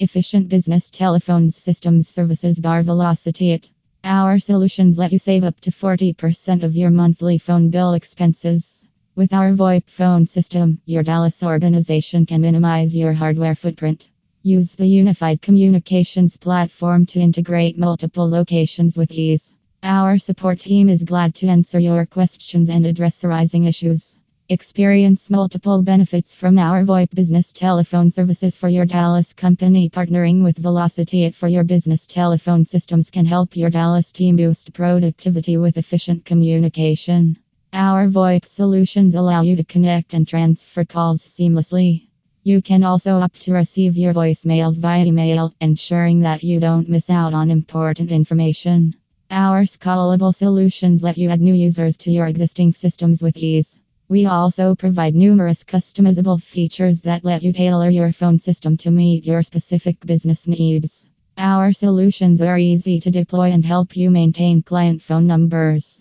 Efficient business telephones systems services bar Velocity IT. Our solutions let you save up to 40% of your monthly phone bill expenses. With our VoIP phone system, your Dallas organization can minimize your hardware footprint. Use the unified communications platform to integrate multiple locations with ease. Our support team is glad to answer your questions and address arising issues. Experience multiple benefits from our VoIP business telephone services for your Dallas company. Partnering with Velocity IT for your business telephone systems can help your Dallas team boost productivity with efficient communication. Our VoIP solutions allow you to connect and transfer calls seamlessly. You can also opt to receive your voicemails via email, ensuring that you don't miss out on important information. Our scalable solutions let you add new users to your existing systems with ease. We also provide numerous customizable features that let you tailor your phone system to meet your specific business needs. Our solutions are easy to deploy and help you maintain client phone numbers.